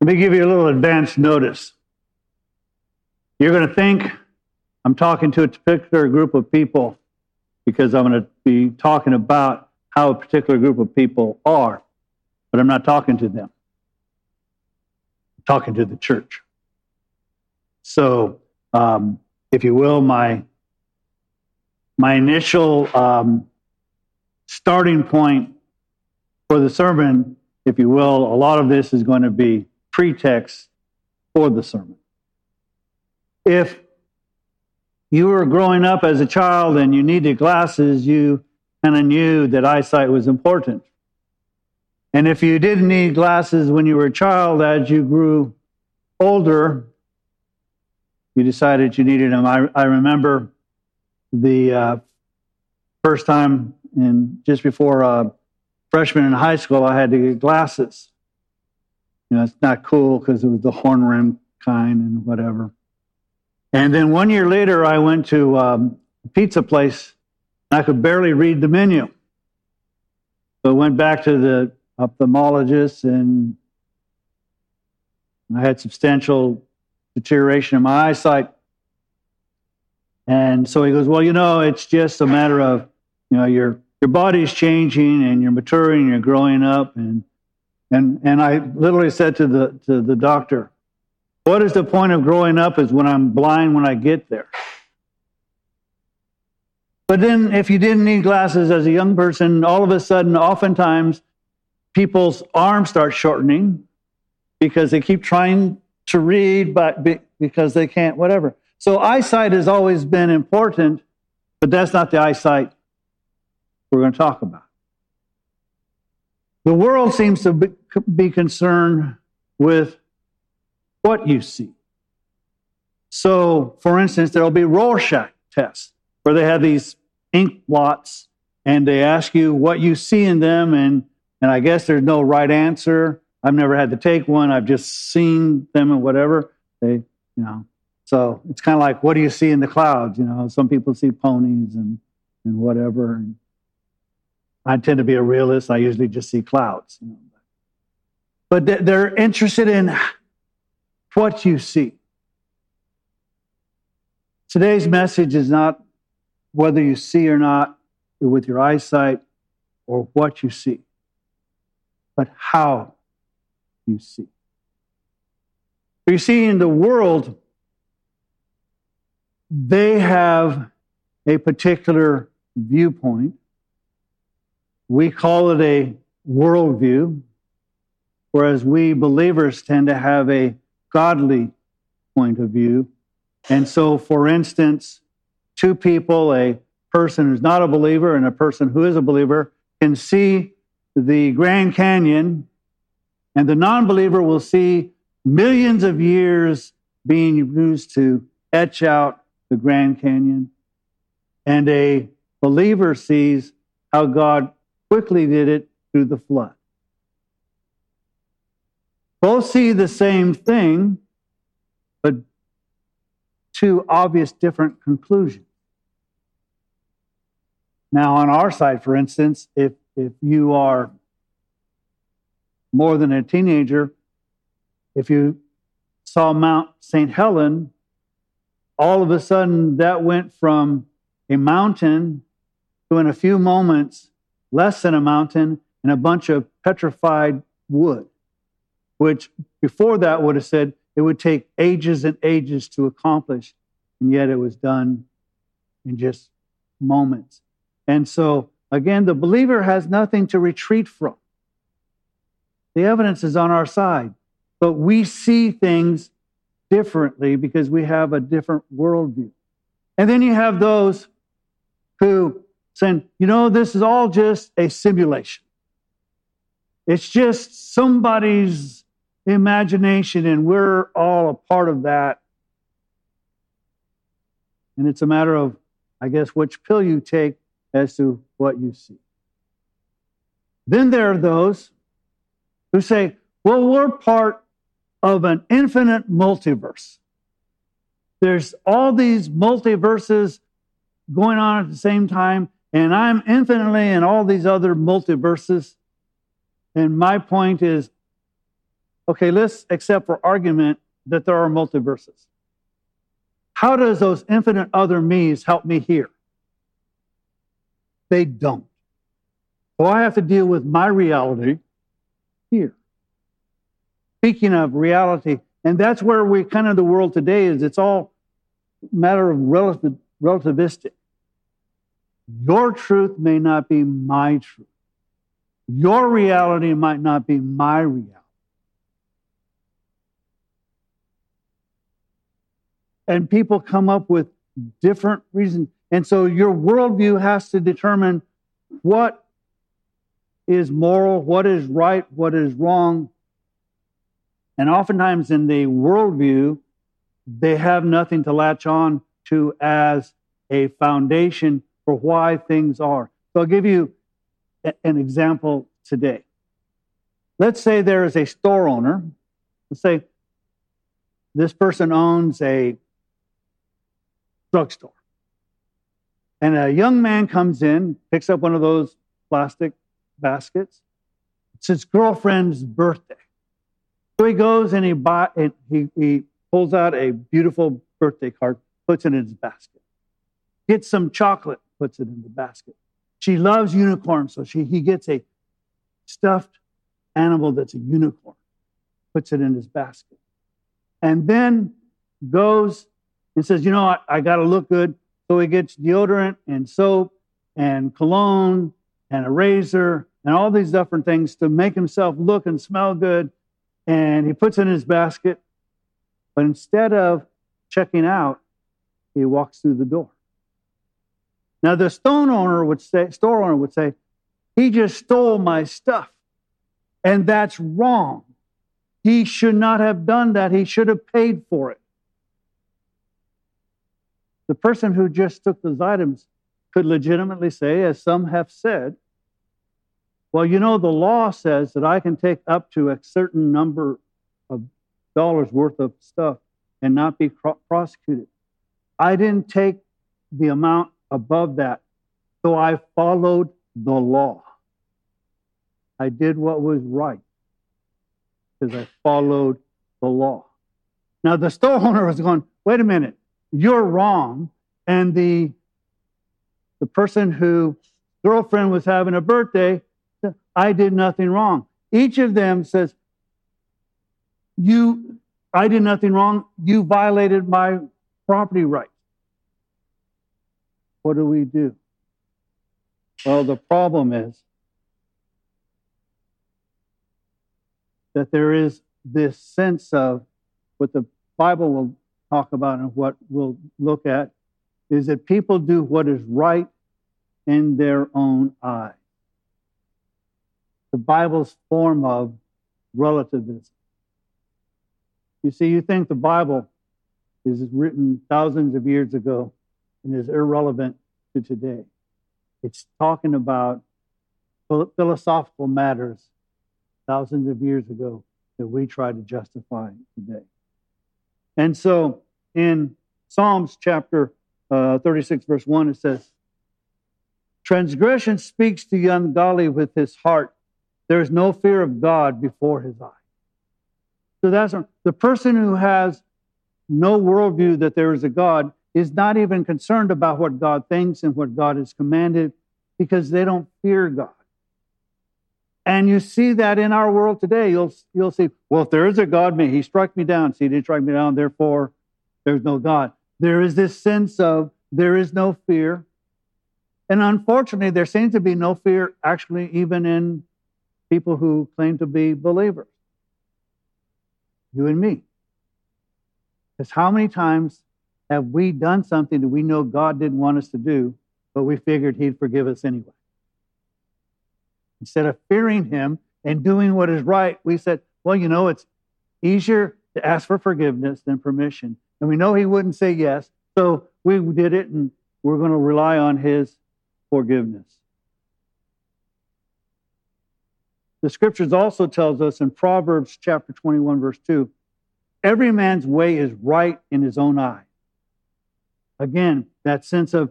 Let me give you a little advance notice. You're going to think I'm talking to a particular group of people because I'm going to be talking about how a particular group of people are, but I'm not talking to them. I'm talking to the church. So, um, if you will, my my initial um, starting point for the sermon, if you will, a lot of this is going to be pretext for the sermon. If you were growing up as a child and you needed glasses, you kind of knew that eyesight was important. And if you didn't need glasses when you were a child, as you grew older, you decided you needed them. I, I remember the uh, first time in just before uh, freshman in high school, I had to get glasses. You know, it's not cool because it was the horn rim kind and whatever. And then one year later, I went to um, a pizza place. I could barely read the menu. So I went back to the ophthalmologist and I had substantial deterioration in my eyesight. And so he goes, Well, you know, it's just a matter of, you know, your your body's changing and you're maturing, and you're growing up. And and and I literally said to the to the doctor, What is the point of growing up is when I'm blind when I get there. But then if you didn't need glasses as a young person, all of a sudden, oftentimes people's arms start shortening because they keep trying to read, but because they can't, whatever. So eyesight has always been important, but that's not the eyesight we're going to talk about. The world seems to be concerned with what you see. So, for instance, there'll be Rorschach tests where they have these ink blots and they ask you what you see in them, and, and I guess there's no right answer. I've never had to take one. I've just seen them and whatever. They, you know, so it's kind of like, what do you see in the clouds? You know, some people see ponies and, and whatever. And I tend to be a realist. I usually just see clouds. But they're interested in what you see. Today's message is not whether you see or not with your eyesight or what you see, but how you see. You see, in the world, they have a particular viewpoint. We call it a worldview, whereas we believers tend to have a godly point of view. And so, for instance, two people, a person who's not a believer and a person who is a believer, can see the Grand Canyon and the non believer will see millions of years being used to etch out the Grand Canyon. And a believer sees how God quickly did it through the flood. Both see the same thing, but two obvious different conclusions. Now, on our side, for instance, if, if you are more than a teenager, if you saw Mount St. Helen, all of a sudden that went from a mountain to, in a few moments, less than a mountain and a bunch of petrified wood, which before that would have said it would take ages and ages to accomplish, and yet it was done in just moments. And so, again, the believer has nothing to retreat from. The evidence is on our side, but we see things differently because we have a different worldview. And then you have those who saying, you know, this is all just a simulation. It's just somebody's imagination, and we're all a part of that. And it's a matter of, I guess, which pill you take as to what you see. Then there are those who say, well, we're part of an infinite multiverse. There's all these multiverses going on at the same time, and I'm infinitely in all these other multiverses. And my point is, okay, let's accept for argument that there are multiverses. How does those infinite other me's help me here? They don't. So I have to deal with my reality here. Speaking of reality, and that's where we kind of the world today is it's all matter of relative, relativistic. Your truth may not be my truth. Your reality might not be my reality. And people come up with different reasons. And so your worldview has to determine what is moral, what is right, what is wrong. And oftentimes in the worldview, they have nothing to latch on to as a foundation for why things are. So I'll give you a, an example today. Let's say there is a store owner. Let's say this person owns a drugstore. And a young man comes in, picks up one of those plastic baskets. It's his girlfriend's birthday. So he goes and he buy and he, he pulls out a beautiful birthday card, puts it in his basket. Gets some chocolate, puts it in the basket. She loves unicorns, so she, he gets a stuffed animal that's a unicorn, puts it in his basket. And then goes and says, You know, I, I got to look good. So he gets deodorant and soap and cologne and a razor and all these different things to make himself look and smell good. And he puts it in his basket but instead of checking out, he walks through the door. Now the stone owner would say, store owner would say, he just stole my stuff. And that's wrong. He should not have done that. He should have paid for it. The person who just took those items could legitimately say, as some have said, well, you know, the law says that I can take up to a certain number of dollars worth of stuff and not be prosecuted. I didn't take the amount above that, so I followed the law. I did what was right because I followed the law. Now the store owner was going, wait a minute, you're wrong. And the the person who girlfriend was having a birthday, I did nothing wrong. Each of them says, you, I did nothing wrong. You violated my property rights. What do we do? Well, the problem is that there is this sense of what the Bible will talk about and what we'll look at is that people do what is right in their own eyes. The Bible's form of relativism. You see, you think the Bible is written thousands of years ago and is irrelevant to today. It's talking about philosophical matters thousands of years ago that we try to justify today. And so in Psalms chapter uh, 36, verse 1, it says, Transgression speaks to the ungodly with his heart. There is no fear of God before his eyes. So that's the person who has no worldview that there is a God is not even concerned about what God thinks and what God has commanded because they don't fear God. And you see that in our world today. You'll, you'll see, well, if there is a God, me, he struck me down. See, he didn't strike me down, therefore there's no God. There is this sense of there is no fear. And unfortunately, there seems to be no fear actually even in people who claim to be believers you and me. Because how many times have we done something that we know God didn't want us to do, but we figured He'd forgive us anyway? Instead of fearing Him and doing what is right, we said, well, you know, it's easier to ask for forgiveness than permission. And we know He wouldn't say yes, so we did it and we're going to rely on His forgiveness. The scriptures also tells us in Proverbs chapter 21 verse 2, every man's way is right in his own eye. Again, that sense of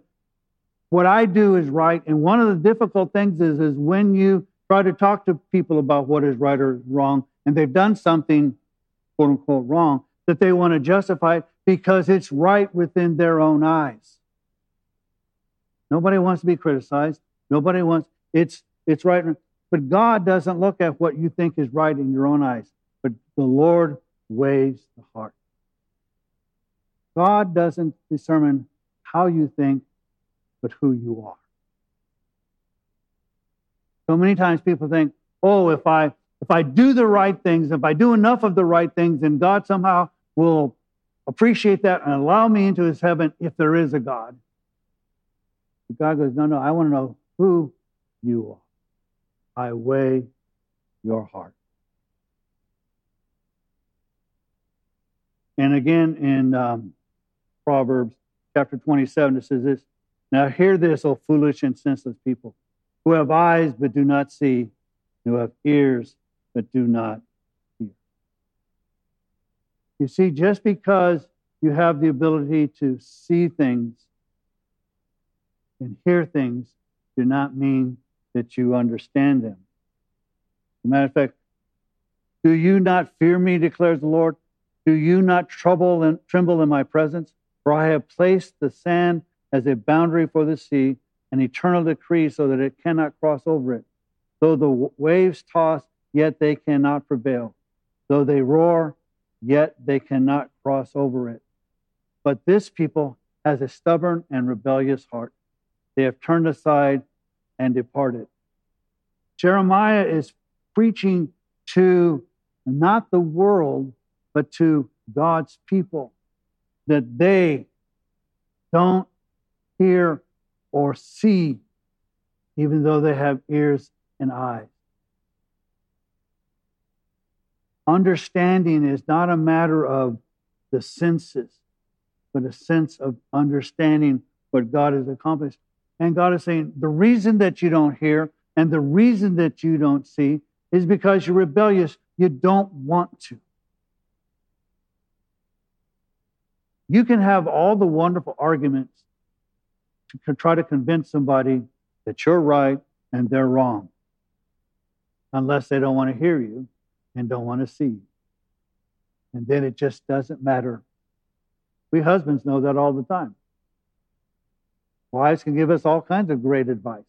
what I do is right. And one of the difficult things is, is when you try to talk to people about what is right or wrong, and they've done something, quote unquote, wrong, that they want to justify it because it's right within their own eyes. Nobody wants to be criticized. Nobody wants, it's, it's right. But God doesn't look at what you think is right in your own eyes, but the Lord weighs the heart. God doesn't determine how you think, but who you are. So many times people think, oh, if I if I do the right things, if I do enough of the right things, then God somehow will appreciate that and allow me into his heaven if there is a God. But God goes, no, no, I want to know who you are. I weigh your heart. And again in um, Proverbs chapter 27, it says this Now hear this, O foolish and senseless people, who have eyes but do not see, who have ears but do not hear. You see, just because you have the ability to see things and hear things, do not mean that you understand them. As a matter of fact, do you not fear me, declares the Lord? Do you not trouble and tremble in my presence? For I have placed the sand as a boundary for the sea, an eternal decree so that it cannot cross over it. Though the waves toss, yet they cannot prevail. Though they roar, yet they cannot cross over it. But this people has a stubborn and rebellious heart. They have turned aside and departed. Jeremiah is preaching to not the world, but to God's people that they don't hear or see, even though they have ears and eyes. Understanding is not a matter of the senses, but a sense of understanding what God has accomplished. And God is saying the reason that you don't hear and the reason that you don't see is because you're rebellious. You don't want to. You can have all the wonderful arguments to try to convince somebody that you're right and they're wrong, unless they don't want to hear you and don't want to see you. And then it just doesn't matter. We husbands know that all the time. Wives can give us all kinds of great advice.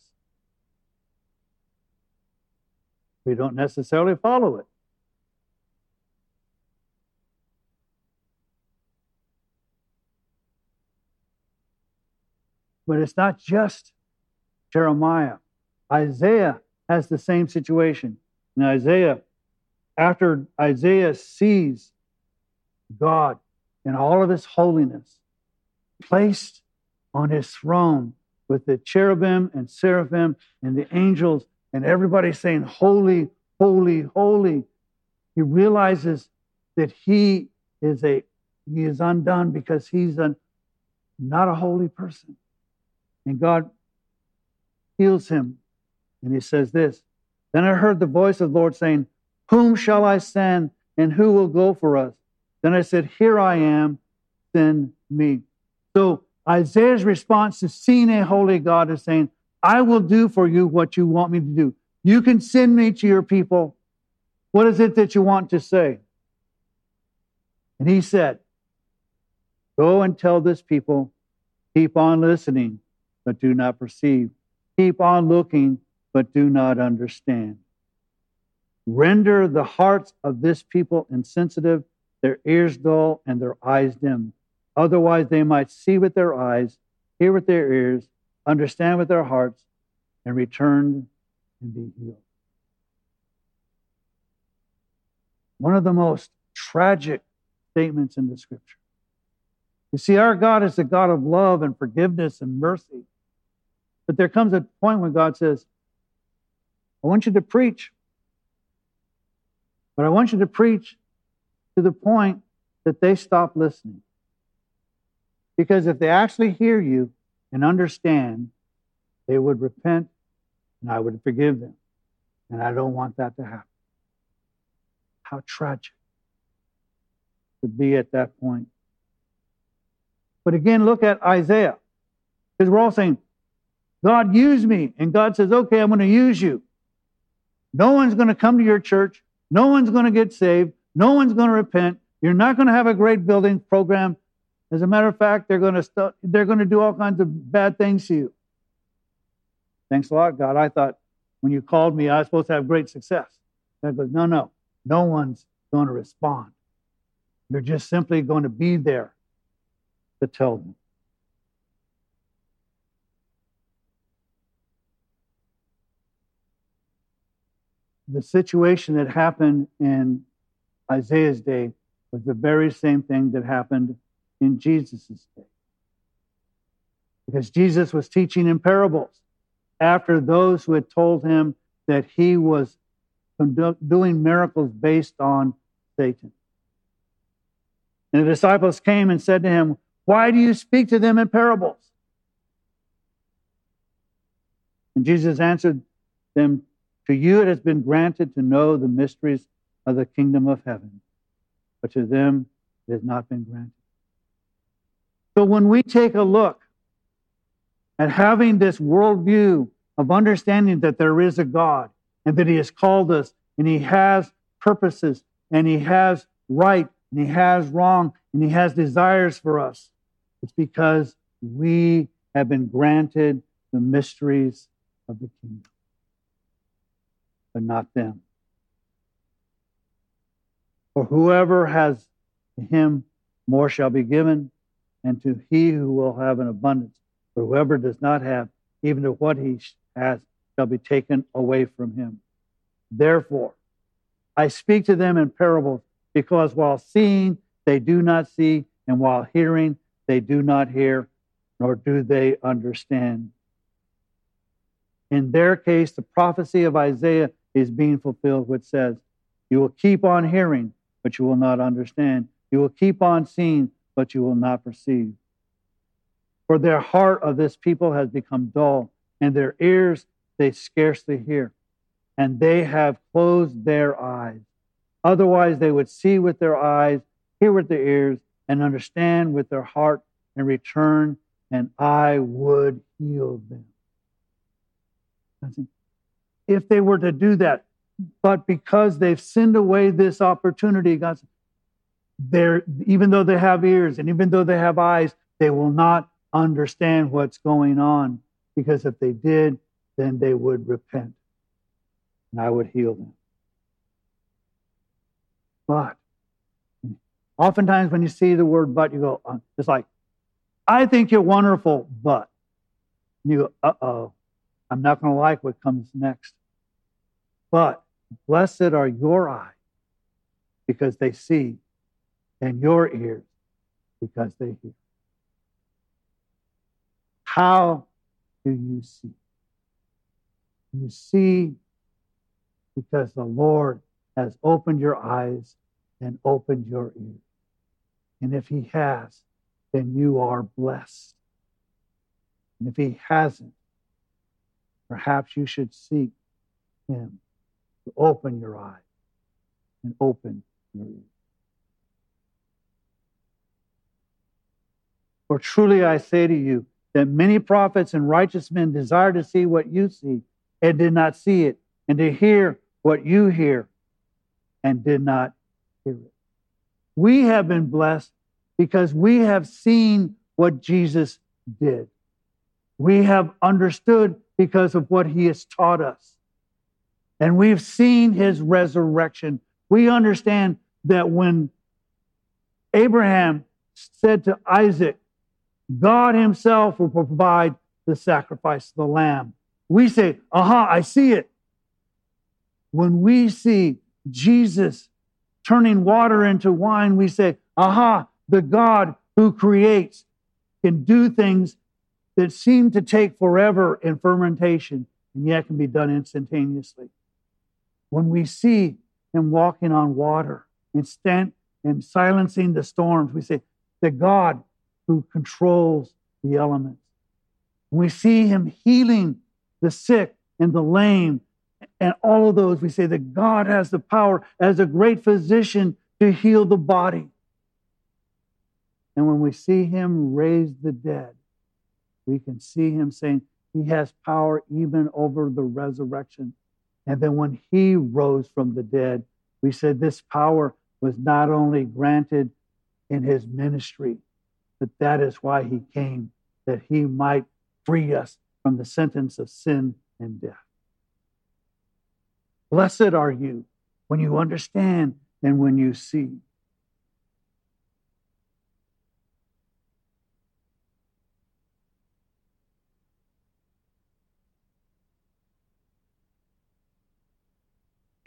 We don't necessarily follow it. But it's not just Jeremiah. Isaiah has the same situation. In Isaiah, after Isaiah sees God in all of his holiness, placed on his throne with the cherubim and seraphim and the angels and everybody saying, Holy, holy, holy, he realizes that he is a he is undone because he's not a holy person. And God heals him. And he says this Then I heard the voice of the Lord saying, Whom shall I send, and who will go for us? Then I said, Here I am, send me. So Isaiah's response to seeing a holy God is saying, I will do for you what you want me to do. You can send me to your people. What is it that you want to say? And he said, Go and tell this people, keep on listening but do not perceive. Keep on looking, but do not understand. Render the hearts of this people insensitive, their ears dull, and their eyes dim. Otherwise, they might see with their eyes, hear with their ears, understand with their hearts, and return and be healed. One of the most tragic statements in the scripture. You see, our God is a God of love and forgiveness and mercy. But there comes a point when God says, I want you to preach, but I want you to preach to the point that they stop listening. Because if they actually hear you and understand, they would repent and I would forgive them. And I don't want that to happen. How tragic to be at that point. But again, look at Isaiah. Because we're all saying, God, use me. And God says, okay, I'm going to use you. No one's going to come to your church. No one's going to get saved. No one's going to repent. You're not going to have a great building program. As a matter of fact, they're going to st- they're going to do all kinds of bad things to you. Thanks a lot, God. I thought when you called me, I was supposed to have great success. God goes, no, no, no one's going to respond. You're just simply going to be there to tell them. The situation that happened in Isaiah's day was the very same thing that happened in Jesus' day. Because Jesus was teaching in parables after those who had told him that he was doing miracles based on Satan. And the disciples came and said to him, Why do you speak to them in parables? And Jesus answered them, To you it has been granted to know the mysteries of the kingdom of heaven, but to them it has not been granted. So when we take a look at having this worldview of understanding that there is a God and that He has called us and He has purposes and He has right and He has wrong and He has desires for us, it's because we have been granted the mysteries of the kingdom, but not them. For whoever has to him more shall be given, and to he who will have an abundance. But whoever does not have, even to what he has, shall be taken away from him. Therefore, I speak to them in parables, because while seeing, they do not see, and while hearing, they do not hear, nor do they understand. In their case, the prophecy of Isaiah is being fulfilled, which says, You will keep on hearing, but you will not understand. You will keep on seeing, but you will not perceive. For their heart of this people has become dull, and their ears they scarcely hear, and they have closed their eyes. Otherwise, they would see with their eyes, hear with their ears, and understand with their heart, and return, and I would heal them. If they were to do that, but because they've sinned away this opportunity, God said, they're, even though they have ears and even though they have eyes, they will not understand what's going on. Because if they did, then they would repent and I would heal them. But oftentimes when you see the word but, you go, uh, it's like, I think you're wonderful, but. And you go, uh oh, I'm not going to like what comes next. But blessed are your eyes because they see and your ears because they hear. How do you see? You see because the Lord has opened your eyes and opened your ears. And if He has, then you are blessed. And if He hasn't, perhaps you should seek Him to open your eyes and open your ears. For truly I say to you that many prophets and righteous men desire to see what you see and did not see it, and to hear what you hear and did not hear it. We have been blessed because we have seen what Jesus did. We have understood because of what he has taught us. And we've seen his resurrection. We understand that when Abraham said to Isaac, God Himself will provide the sacrifice, of the lamb. We say, aha, I see it. When we see Jesus turning water into wine, we say, aha, the God who creates can do things that seem to take forever in fermentation and yet can be done instantaneously. When we see him walking on water instant and silencing the storms, we say, the God who controls the elements. When we see him healing the sick and the lame and all of those. We say that God has the power as a great physician to heal the body. And when we see him raise the dead, we can see him saying he has power even over the resurrection. And then when he rose from the dead, We said this power was not only granted in his ministry, but that is why he came, that he might free us from the sentence of sin and death. Blessed are you when you understand and when you see.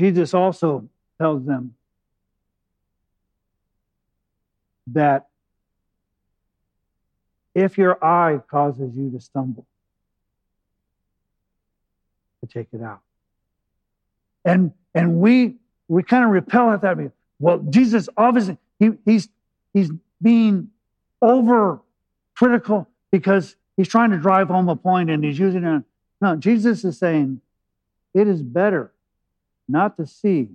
Jesus also tells them that if your eye causes you to stumble, to take it out. And and we we kind of repel at that. Well, Jesus obviously he, he's he's being over critical because he's trying to drive home a point and he's using it. No, Jesus is saying it is better not to see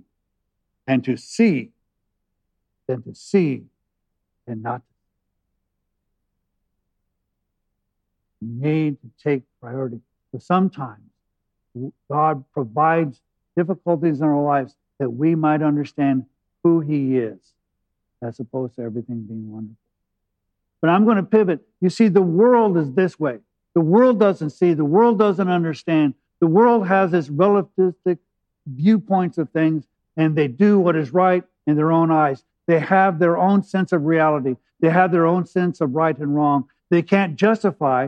and to see than to see and not to need to take priority. But sometimes God provides difficulties in our lives that we might understand who He is, as opposed to everything being wonderful. But I'm going to pivot. You see, the world is this way. The world doesn't see, the world doesn't understand. The world has its relativistic viewpoints of things, and they do what is right in their own eyes. They have their own sense of reality. They have their own sense of right and wrong. They can't justify,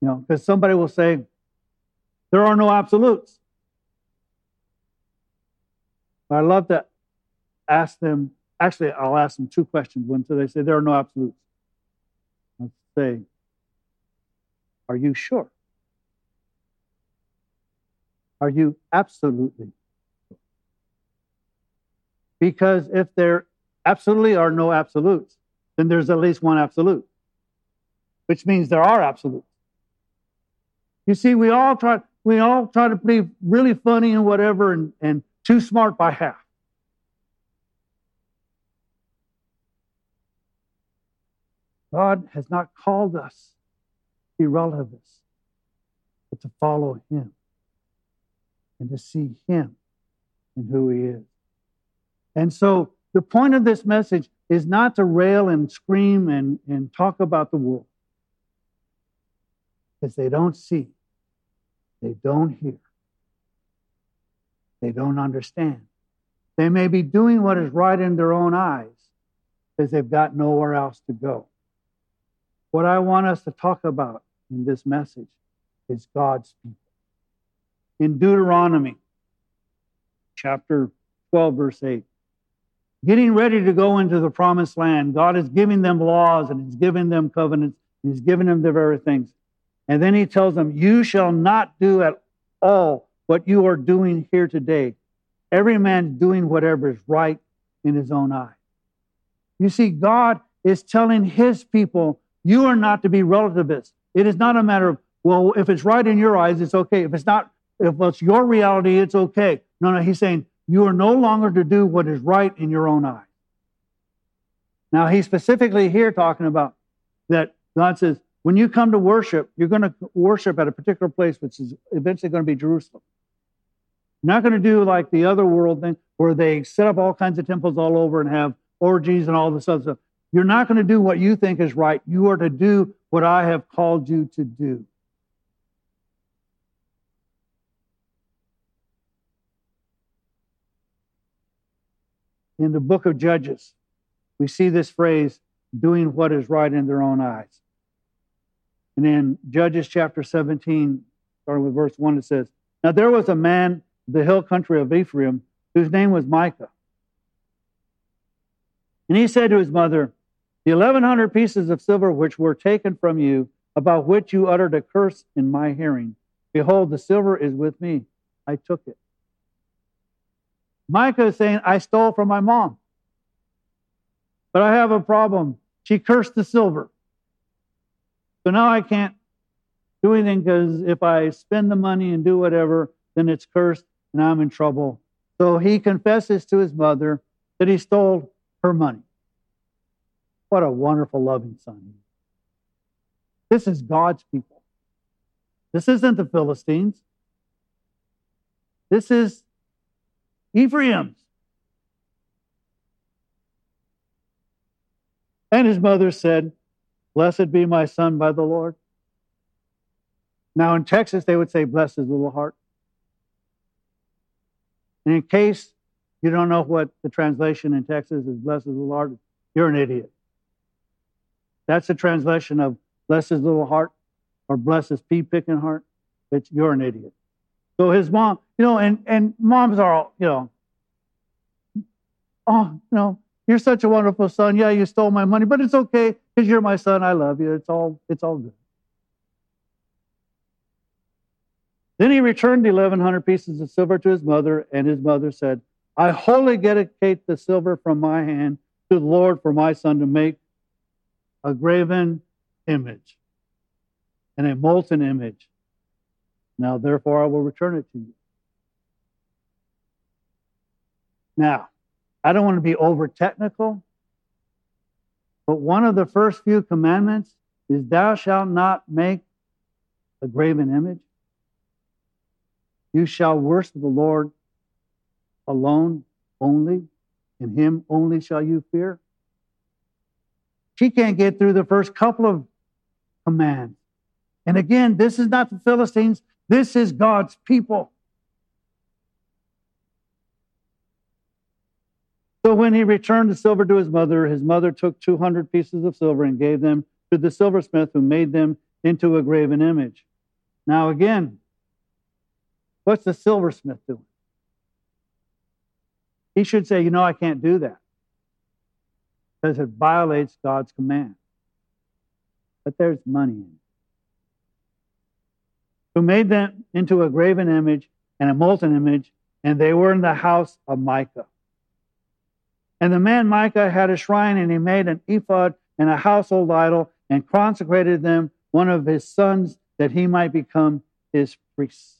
you know, because somebody will say, there are no absolutes. But I love to ask them, actually, I'll ask them two questions. When so they say there are no absolutes. Let's say, are you sure? Are you absolutely? Because if there absolutely are no absolutes, then there's at least one absolute, which means there are absolutes. You see, we all try, we all try to be really funny and whatever and, and too smart by half. God has not called us to be relativists, but to follow Him and to see Him and who He is. And so the point of this message is not to rail and scream and, and talk about the world because they don't see, they don't hear, they don't understand. They may be doing what is right in their own eyes because they've got nowhere else to go. What I want us to talk about in this message is God's people. In Deuteronomy chapter 12, verse 8, getting ready to go into the promised land, God is giving them laws and He's giving them covenants and He's giving them the very things. And then He tells them, You shall not do at all what you are doing here today. Every man doing whatever is right in his own eye. You see, God is telling his people, you are not to be relativists. It is not a matter of, well, if it's right in your eyes, it's okay. If it's not, if it's your reality, it's okay. No, no, he's saying, you are no longer to do what is right in your own eye. Now, he's specifically here talking about that God says, when you come to worship, you're going to worship at a particular place, which is eventually going to be Jerusalem. You're not going to do like the other world thing where they set up all kinds of temples all over and have orgies and all this other stuff. You're not going to do what you think is right. You are to do what I have called you to do. In the book of Judges, we see this phrase, doing what is right in their own eyes. And in Judges chapter 17, starting with verse 1, it says, Now there was a man the hill country of Ephraim, whose name was Micah. And he said to his mother, The 1100 pieces of silver which were taken from you, about which you uttered a curse in my hearing, behold, the silver is with me. I took it. Micah is saying, I stole from my mom. But I have a problem. She cursed the silver. So now I can't do anything because if I spend the money and do whatever, then it's cursed and I'm in trouble. So he confesses to his mother that he stole her money. What a wonderful, loving son. This is God's people. This isn't the Philistines. This is Ephraim's. And his mother said, Blessed be my son by the Lord. Now in Texas, they would say, Bless his little heart. And in case you don't know what the translation in Texas is, Bless his little heart, you're an idiot. That's the translation of Bless his little heart or Bless his pea picking heart. It's you're an idiot. So his mom, you know, and, and moms are all, you know, oh, you know, you're such a wonderful son. Yeah, you stole my money, but it's okay because you're my son. I love you. It's all, it's all good. Then he returned the 1,100 pieces of silver to his mother, and his mother said, I wholly dedicate the silver from my hand to the Lord for my son to make a graven image and a molten image. Now, therefore, I will return it to you. Now, I don't want to be over technical, but one of the first few commandments is thou shalt not make a graven image. You shall worship the Lord alone, only, and him only shall you fear. She can't get through the first couple of commands. And again, this is not the Philistines, this is God's people. So when he returned the silver to his mother, his mother took 200 pieces of silver and gave them to the silversmith who made them into a graven image. Now, again, what's the silversmith doing? He should say, You know, I can't do that because it violates God's command. But there's money in it. Who made them into a graven image and a molten image, and they were in the house of Micah. And the man Micah had a shrine, and he made an ephod and a household idol, and consecrated them one of his sons that he might become his priest.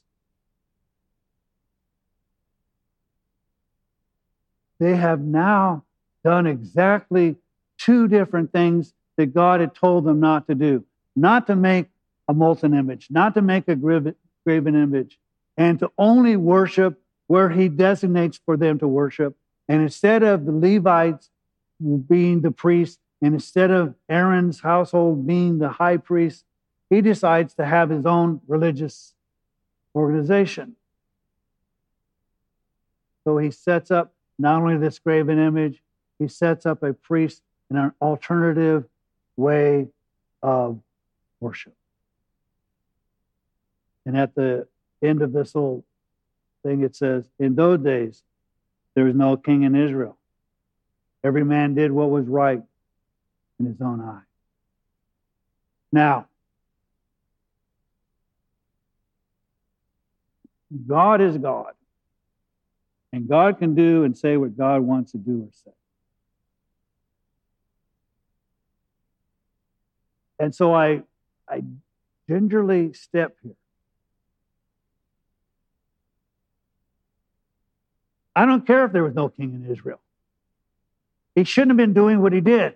They have now done exactly two different things that God had told them not to do not to make a molten image, not to make a graven image, and to only worship where He designates for them to worship. And instead of the Levites being the priests, and instead of Aaron's household being the high priest, he decides to have his own religious organization. So he sets up not only this graven image, he sets up a priest in an alternative way of worship. And at the end of this little thing, it says, In those days, there was no king in Israel. Every man did what was right in his own eye. Now, God is God. And God can do and say what God wants to do or say. And so I, I gingerly step here. I don't care if there was no king in Israel. He shouldn't have been doing what he did.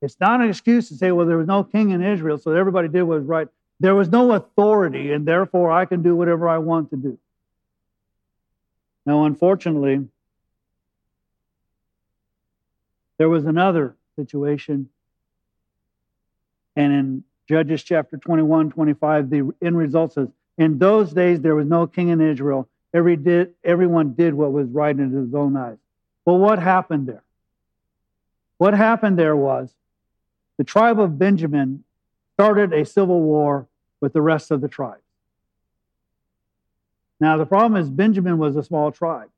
It's not an excuse to say, well, there was no king in Israel, so everybody did what was right. There was no authority, and therefore I can do whatever I want to do. Now, unfortunately, there was another situation. And in Judges chapter 21, 25, the end result says, In those days there was no king in Israel. Every did, everyone did what was right in his own eyes. Well, what happened there? What happened there was the tribe of Benjamin started a civil war with the rest of the tribes. Now, the problem is Benjamin was a small tribe,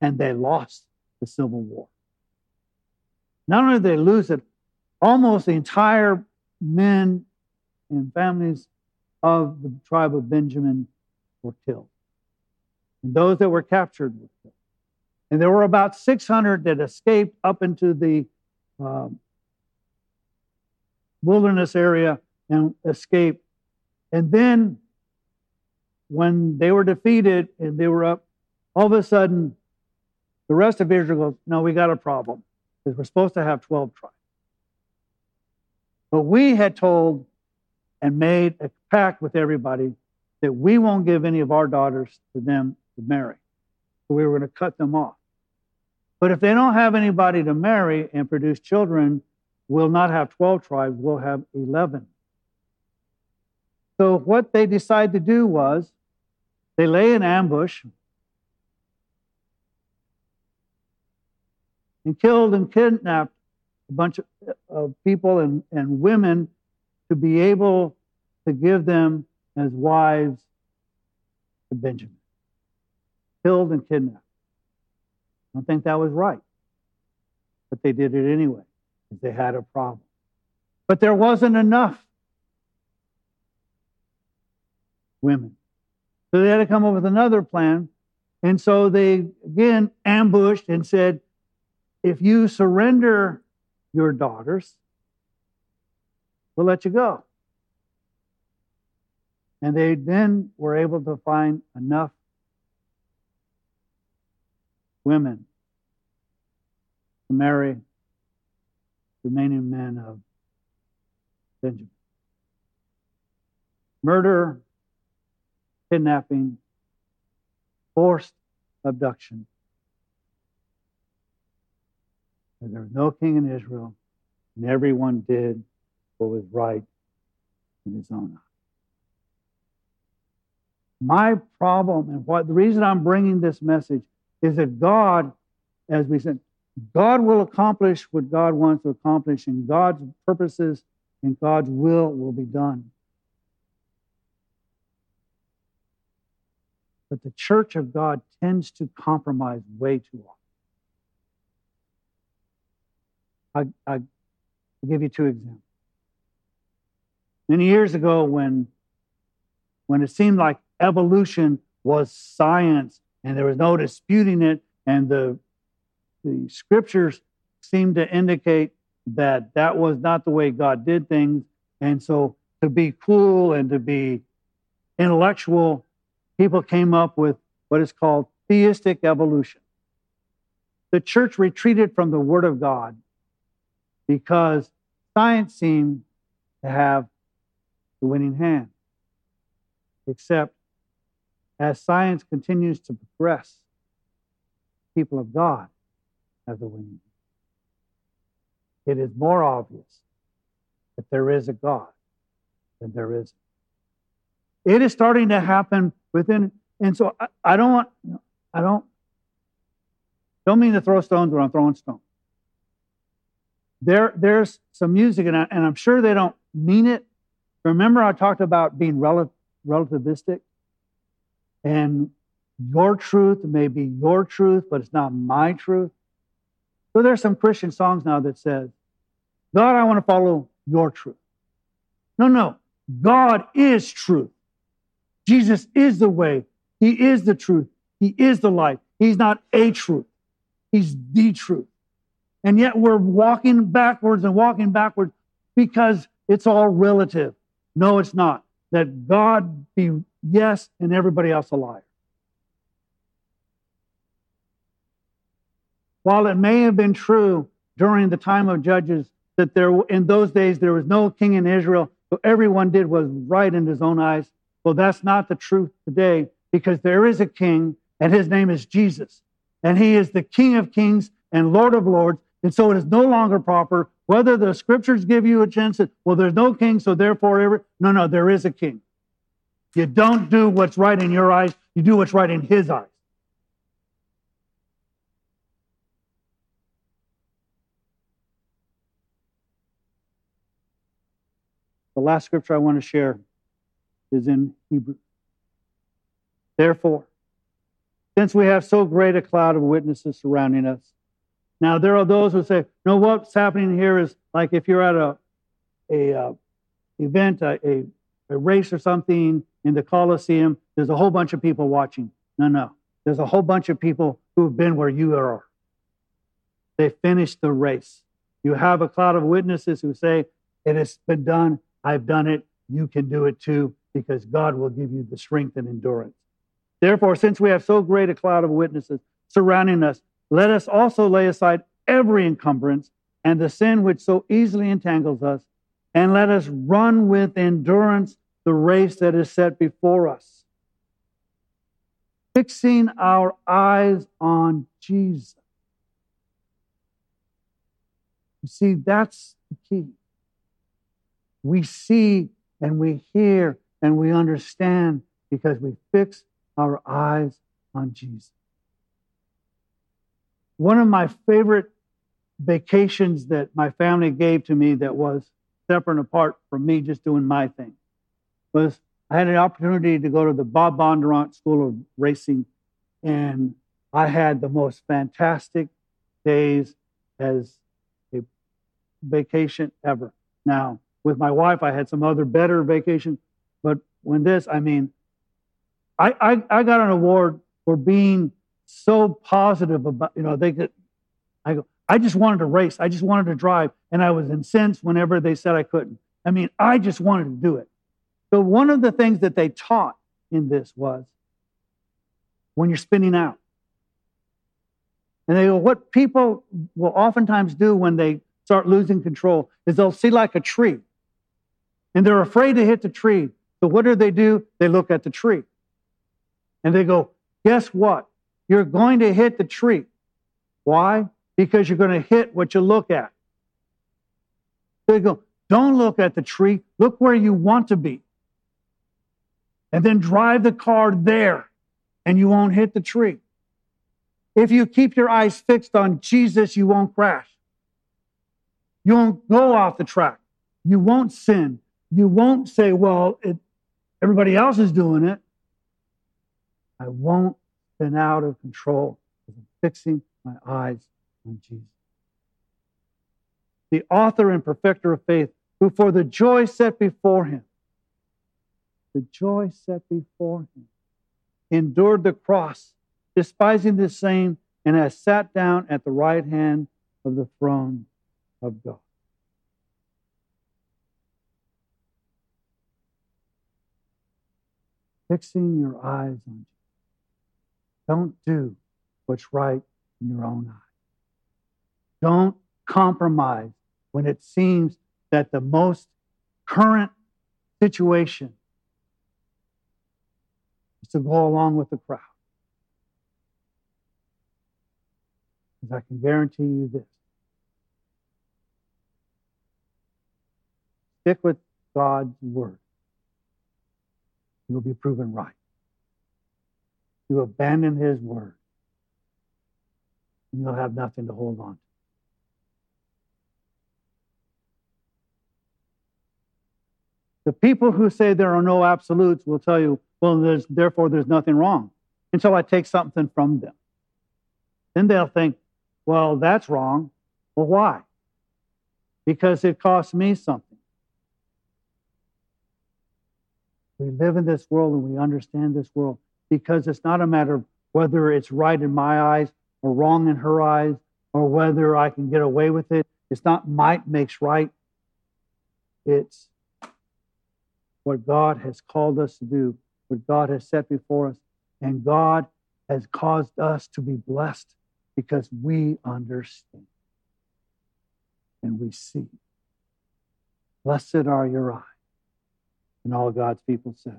and they lost the civil war. Not only did they lose it, almost the entire men and families of the tribe of Benjamin were killed. And those that were captured were killed. And there were about 600 that escaped up into the um, wilderness area and escaped. And then when they were defeated and they were up, all of a sudden, the rest of Israel goes, No, we got a problem because we're supposed to have 12 tribes. But we had told and made a pact with everybody that we won't give any of our daughters to them to marry. So we were going to cut them off. But if they don't have anybody to marry and produce children, we'll not have 12 tribes, we'll have 11. So what they decided to do was they lay in ambush and killed and kidnapped a bunch of, of people and, and women to be able to give them as wives to Benjamin. Killed and kidnapped. I don't think that was right. But they did it anyway, because they had a problem. But there wasn't enough women. So they had to come up with another plan. And so they again ambushed and said, if you surrender your daughters, we'll let you go. And they then were able to find enough women to marry the remaining men of Benjamin. Murder, kidnapping, forced abduction. There was no king in Israel, and everyone did what was right in his own eyes. My problem and what the reason I'm bringing this message is that God, as we said, God will accomplish what God wants to accomplish, and God's purposes and God's will will be done. But the church of God tends to compromise way too often. I, I, I'll give you two examples. Many years ago, when, when it seemed like evolution was science and there was no disputing it, and the, the scriptures seemed to indicate that that was not the way God did things. And so to be cool and to be intellectual, people came up with what is called theistic evolution. The church retreated from the Word of God because science seemed to have the winning hand. Except as science continues to progress, people of God have the winning. It is more obvious that there is a God than there is. It is starting to happen within, and so I, I don't want, I don't, don't mean to throw stones when I'm throwing stones. There, there's some music, and, I, and I'm sure they don't mean it. Remember, I talked about being rel- relativistic? And your truth may be your truth, but it's not my truth. So there's some Christian songs now that says, God, I want to follow your truth. No, no. God is truth. Jesus is the way. He is the truth. He is the life. He's not a truth. He's the truth. And yet we're walking backwards and walking backwards because it's all relative. No, it's not. That God be yes, and everybody else a liar. While it may have been true during the time of Judges that there in those days there was no king in Israel, so everyone did was right in his own eyes. Well, that's not the truth today because there is a king and his name is Jesus. And he is the King of kings and Lord of lords. And so it is no longer proper whether the scriptures give you a chance that, well, there's no king, so therefore, every, no, no, there is a king. You don't do what's right in your eyes, you do what's right in his eyes. The last scripture I want to share is in Hebrew. Therefore, since we have so great a cloud of witnesses surrounding us, now there are those who say, no, what's happening here is like if you're at a, a uh, event, a, a, a race or something in the Coliseum, there's a whole bunch of people watching. No, no. There's a whole bunch of people who have been where you are. They finished the race. You have a cloud of witnesses who say, It has been done. I've done it. You can do it too, because God will give you the strength and endurance. Therefore, since we have so great a cloud of witnesses surrounding us, let us also lay aside every encumbrance and the sin which so easily entangles us, and let us run with endurance the race that is set before us. Fixing our eyes on Jesus, You see, that's the key. We see and we hear and we understand because we fix our eyes on Jesus. One of my favorite vacations that my family gave to me that was separate and apart from me just doing my thing was I had an opportunity to go to the Bob Bondurant School of Racing, and I had the most fantastic days as a vacation ever. Now, with my wife, I had some other better vacation, but when this, I mean, I, I, I got an award for being so positive about, you know, they could, I go, I just wanted to race. I just wanted to drive. And I was incensed whenever they said I couldn't. I mean, I just wanted to do it. So one of the things that they taught in this was when you're spinning out. And they go, what people will oftentimes do when they start losing control is they'll see like a tree. And they're afraid to hit the tree. So what do they do? They look at the tree. And they go, guess what? You're going to hit the tree. Why? Because you're going to hit what you look at. They go, don't look at the tree. Look where you want to be. And then drive the car there and you won't hit the tree. If you keep your eyes fixed on Jesus, you won't crash. You won't go off the track. You won't sin. You won't say, well, it, everybody else is doing it. I won't spin out of control I'm fixing my eyes on Jesus. The author and perfecter of faith, who for the joy set before him, the joy set before him, endured the cross, despising the same, and has sat down at the right hand of the throne of God. Fixing your eyes on Jesus. Don't do what's right in your own eyes. Don't compromise when it seems that the most current situation is to go along with the crowd. Because I can guarantee you this stick with God's word, you'll be proven right. You abandon his word, and you'll have nothing to hold on to. The people who say there are no absolutes will tell you, well, there's, therefore there's nothing wrong until I take something from them. Then they'll think, well, that's wrong. Well, why? Because it costs me something. We live in this world and we understand this world because it's not a matter of whether it's right in my eyes or wrong in her eyes or whether I can get away with it. It's not might makes right. It's what God has called us to do, what God has set before us. And God has caused us to be blessed because we understand and we see. Blessed are your eyes. And all God's people said.